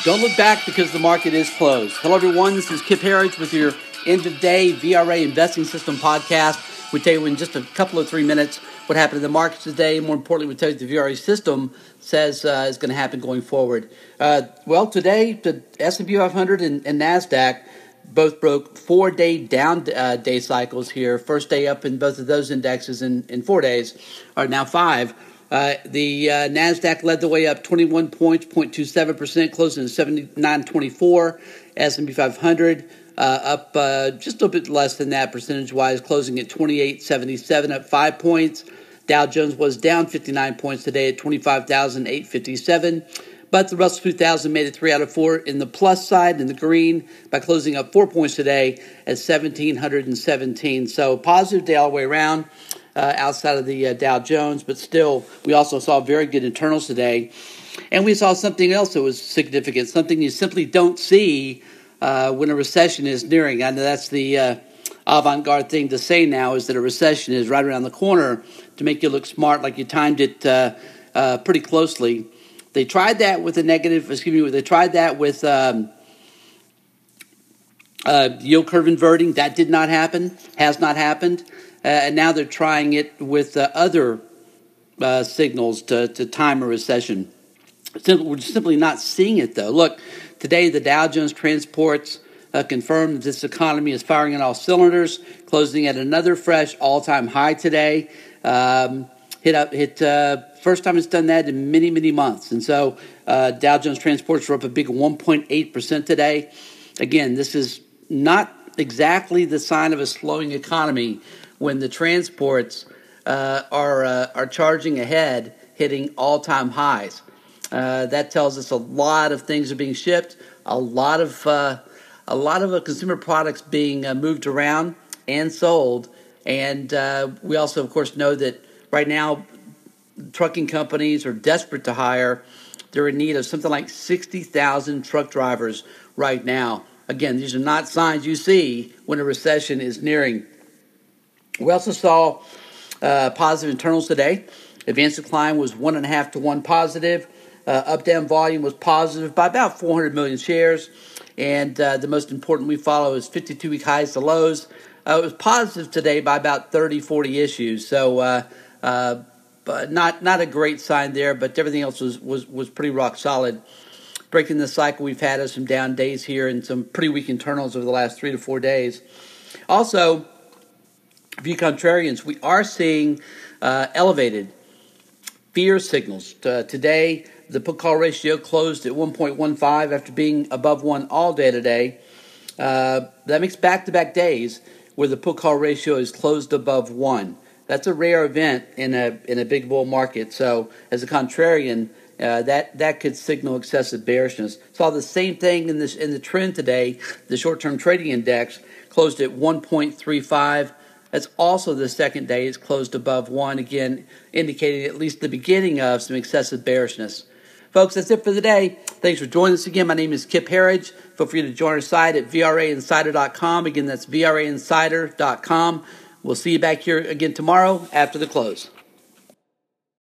Don't look back because the market is closed. Hello, everyone. This is Kip Herriage with your end of day VRA Investing System podcast. We tell you in just a couple of three minutes what happened in the markets today. More importantly, we tell you the VRA system says uh, is going to happen going forward. Uh, well, today the S&P 500 and, and Nasdaq both broke four day down uh, day cycles here. First day up in both of those indexes in, in four days, are now five. Uh, the uh, Nasdaq led the way up 21 points, 0.27 percent, closing at 79.24. S&P 500 uh, up uh, just a little bit less than that percentage-wise, closing at 28.77, up five points. Dow Jones was down 59 points today at 25,857. But the Russell 2000 made it three out of four in the plus side, in the green, by closing up four points today at 1,717. So positive day all the way around uh, outside of the uh, Dow Jones, but still, we also saw very good internals today. And we saw something else that was significant, something you simply don't see uh, when a recession is nearing. I know that's the uh, avant garde thing to say now is that a recession is right around the corner to make you look smart, like you timed it uh, uh, pretty closely. They tried that with a negative, excuse me, they tried that with. Um, uh, yield curve inverting that did not happen has not happened uh, and now they're trying it with uh, other uh, signals to, to time a recession. We're simply not seeing it, though. Look, today the Dow Jones Transports uh, confirmed that this economy is firing on all cylinders, closing at another fresh all-time high today. Um, hit up, hit uh, first time it's done that in many, many months, and so uh, Dow Jones Transports were up a big 1.8 percent today. Again, this is not exactly the sign of a slowing economy when the transports uh, are uh, are charging ahead, hitting all time highs. Uh, that tells us a lot of things are being shipped, a lot of uh, a lot of uh, consumer products being uh, moved around and sold, and we also, of course, know that right now trucking companies are desperate to hire. They're in need of something like sixty thousand truck drivers right now. Again, these are not signs you see when a recession is nearing. We also saw uh, positive internals today. Advanced decline was one and a half to one positive. Uh, up down volume was positive by about 400 million shares. And uh, the most important we follow is 52 week highs to lows. Uh, it was positive today by about 30, 40 issues. So, uh, uh, but not not a great sign there, but everything else was, was, was pretty rock solid. Breaking the cycle we've had of some down days here and some pretty weak internals over the last three to four days. Also, view contrarians, we are seeing uh, elevated fear signals. Uh, today, the put call ratio closed at 1.15 after being above 1 all day today. Uh, that makes back to back days where the put call ratio is closed above 1. That's a rare event in a, in a big bull market. So, as a contrarian, uh, that that could signal excessive bearishness. Saw the same thing in this in the TRIN today. The short-term trading index closed at 1.35 that's also the second day it's closed above one, again, indicating at least the beginning of some excessive bearishness. Folks, that's it for the day. Thanks for joining us again. My name is Kip Herriage. Feel free to join our site at VRAinsider.com. Again, that's VRAinsider.com. We'll see you back here again tomorrow after the close.